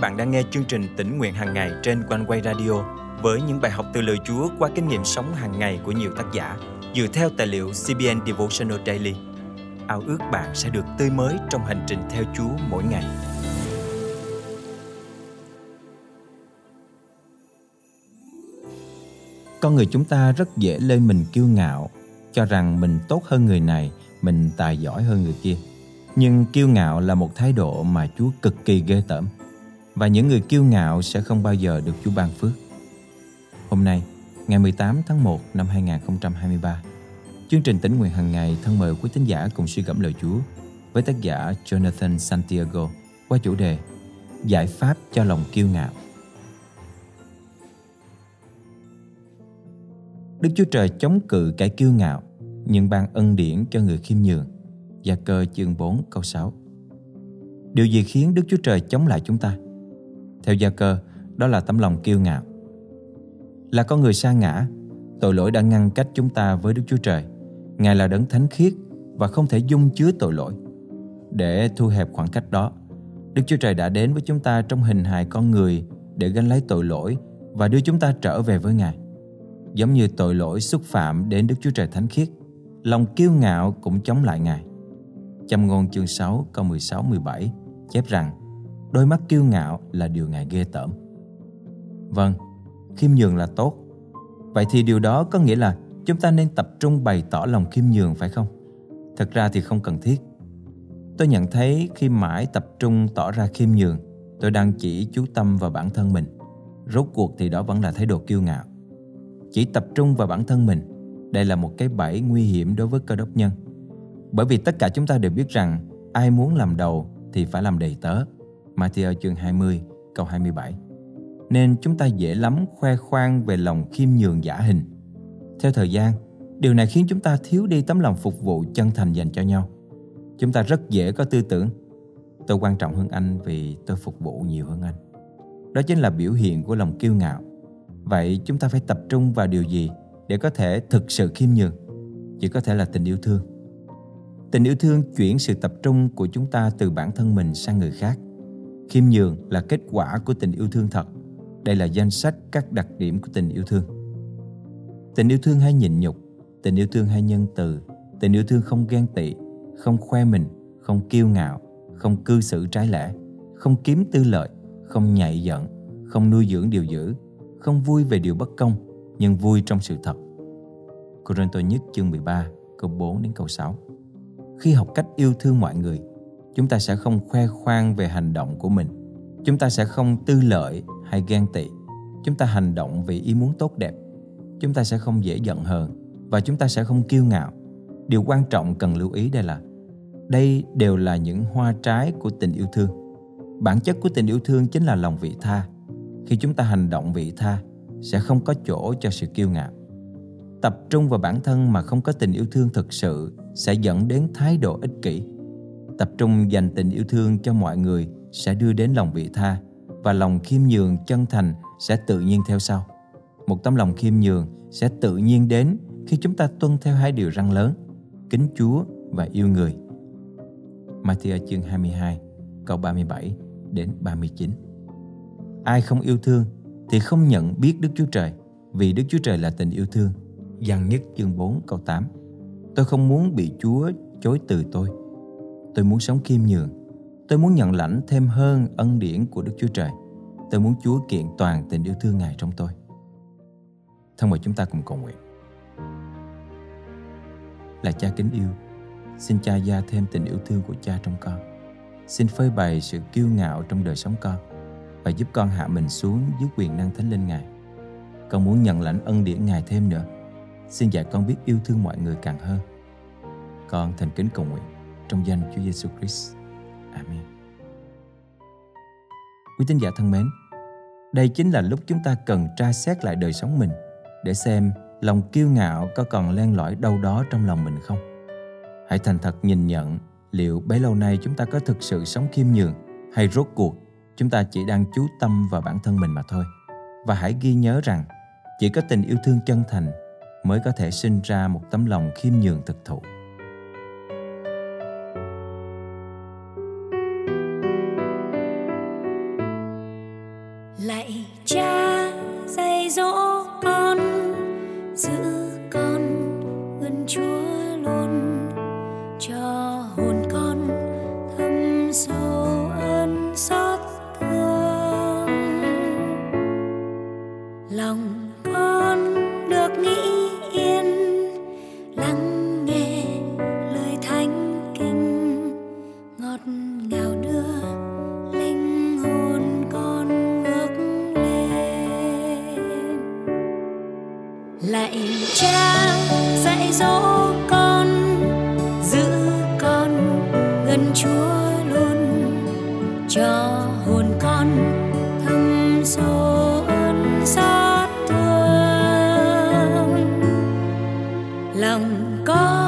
bạn đang nghe chương trình tỉnh nguyện hàng ngày trên quanh quay radio với những bài học từ lời Chúa qua kinh nghiệm sống hàng ngày của nhiều tác giả dựa theo tài liệu CBN Devotional Daily. Ao ước bạn sẽ được tươi mới trong hành trình theo Chúa mỗi ngày. Con người chúng ta rất dễ lên mình kiêu ngạo, cho rằng mình tốt hơn người này, mình tài giỏi hơn người kia. Nhưng kiêu ngạo là một thái độ mà Chúa cực kỳ ghê tởm và những người kiêu ngạo sẽ không bao giờ được Chúa ban phước. Hôm nay, ngày 18 tháng 1 năm 2023, chương trình tỉnh nguyện hàng ngày thân mời quý tín giả cùng suy gẫm lời Chúa với tác giả Jonathan Santiago qua chủ đề Giải pháp cho lòng kiêu ngạo. Đức Chúa Trời chống cự kẻ kiêu ngạo, nhưng ban ân điển cho người khiêm nhường. Gia cơ chương 4 câu 6 Điều gì khiến Đức Chúa Trời chống lại chúng ta? Theo gia cơ, đó là tấm lòng kiêu ngạo. Là con người sa ngã, tội lỗi đã ngăn cách chúng ta với Đức Chúa Trời. Ngài là đấng thánh khiết và không thể dung chứa tội lỗi. Để thu hẹp khoảng cách đó, Đức Chúa Trời đã đến với chúng ta trong hình hài con người để gánh lấy tội lỗi và đưa chúng ta trở về với Ngài. Giống như tội lỗi xúc phạm đến Đức Chúa Trời thánh khiết, lòng kiêu ngạo cũng chống lại Ngài. Châm ngôn chương 6 câu 16-17 chép rằng đôi mắt kiêu ngạo là điều ngài ghê tởm. Vâng, khiêm nhường là tốt. Vậy thì điều đó có nghĩa là chúng ta nên tập trung bày tỏ lòng khiêm nhường phải không? Thật ra thì không cần thiết. Tôi nhận thấy khi mãi tập trung tỏ ra khiêm nhường, tôi đang chỉ chú tâm vào bản thân mình. Rốt cuộc thì đó vẫn là thái độ kiêu ngạo. Chỉ tập trung vào bản thân mình, đây là một cái bẫy nguy hiểm đối với cơ đốc nhân. Bởi vì tất cả chúng ta đều biết rằng ai muốn làm đầu thì phải làm đầy tớ. Matthew chương 20 câu 27. Nên chúng ta dễ lắm khoe khoang về lòng khiêm nhường giả hình. Theo thời gian, điều này khiến chúng ta thiếu đi tấm lòng phục vụ chân thành dành cho nhau. Chúng ta rất dễ có tư tưởng tôi quan trọng hơn anh vì tôi phục vụ nhiều hơn anh. Đó chính là biểu hiện của lòng kiêu ngạo. Vậy chúng ta phải tập trung vào điều gì để có thể thực sự khiêm nhường? Chỉ có thể là tình yêu thương. Tình yêu thương chuyển sự tập trung của chúng ta từ bản thân mình sang người khác Khiêm nhường là kết quả của tình yêu thương thật. Đây là danh sách các đặc điểm của tình yêu thương. Tình yêu thương hay nhịn nhục, tình yêu thương hay nhân từ, tình yêu thương không ghen tị, không khoe mình, không kiêu ngạo, không cư xử trái lẽ, không kiếm tư lợi, không nhạy giận, không nuôi dưỡng điều dữ, không vui về điều bất công, nhưng vui trong sự thật. Corinto nhất chương 13, câu 4 đến câu 6. Khi học cách yêu thương mọi người, chúng ta sẽ không khoe khoang về hành động của mình. Chúng ta sẽ không tư lợi hay ghen tị. Chúng ta hành động vì ý muốn tốt đẹp. Chúng ta sẽ không dễ giận hờn và chúng ta sẽ không kiêu ngạo. Điều quan trọng cần lưu ý đây là, đây đều là những hoa trái của tình yêu thương. Bản chất của tình yêu thương chính là lòng vị tha. Khi chúng ta hành động vị tha, sẽ không có chỗ cho sự kiêu ngạo. Tập trung vào bản thân mà không có tình yêu thương thực sự sẽ dẫn đến thái độ ích kỷ tập trung dành tình yêu thương cho mọi người sẽ đưa đến lòng vị tha và lòng khiêm nhường chân thành sẽ tự nhiên theo sau. Một tấm lòng khiêm nhường sẽ tự nhiên đến khi chúng ta tuân theo hai điều răng lớn, kính Chúa và yêu người. Matthew chương 22, câu 37 đến 39. Ai không yêu thương thì không nhận biết Đức Chúa Trời, vì Đức Chúa Trời là tình yêu thương. Giăng nhất chương 4 câu 8. Tôi không muốn bị Chúa chối từ tôi, Tôi muốn sống khiêm nhường. Tôi muốn nhận lãnh thêm hơn ân điển của Đức Chúa Trời. Tôi muốn Chúa kiện toàn tình yêu thương Ngài trong tôi. Thân mời chúng ta cùng cầu nguyện. Là cha kính yêu, xin cha gia thêm tình yêu thương của cha trong con. Xin phơi bày sự kiêu ngạo trong đời sống con và giúp con hạ mình xuống dưới quyền năng thánh linh Ngài. Con muốn nhận lãnh ân điển Ngài thêm nữa. Xin dạy con biết yêu thương mọi người càng hơn. Con thành kính cầu nguyện trong danh Chúa Giêsu Christ. Amen. Quý tín giả thân mến, đây chính là lúc chúng ta cần tra xét lại đời sống mình để xem lòng kiêu ngạo có còn len lỏi đâu đó trong lòng mình không. Hãy thành thật nhìn nhận liệu bấy lâu nay chúng ta có thực sự sống khiêm nhường hay rốt cuộc chúng ta chỉ đang chú tâm vào bản thân mình mà thôi. Và hãy ghi nhớ rằng chỉ có tình yêu thương chân thành mới có thể sinh ra một tấm lòng khiêm nhường thực thụ. Lạy lạy cha dạy dỗ con, giữ con gần chúa luôn, cho hồn con thâm sâu ơn xót thương. Lòng con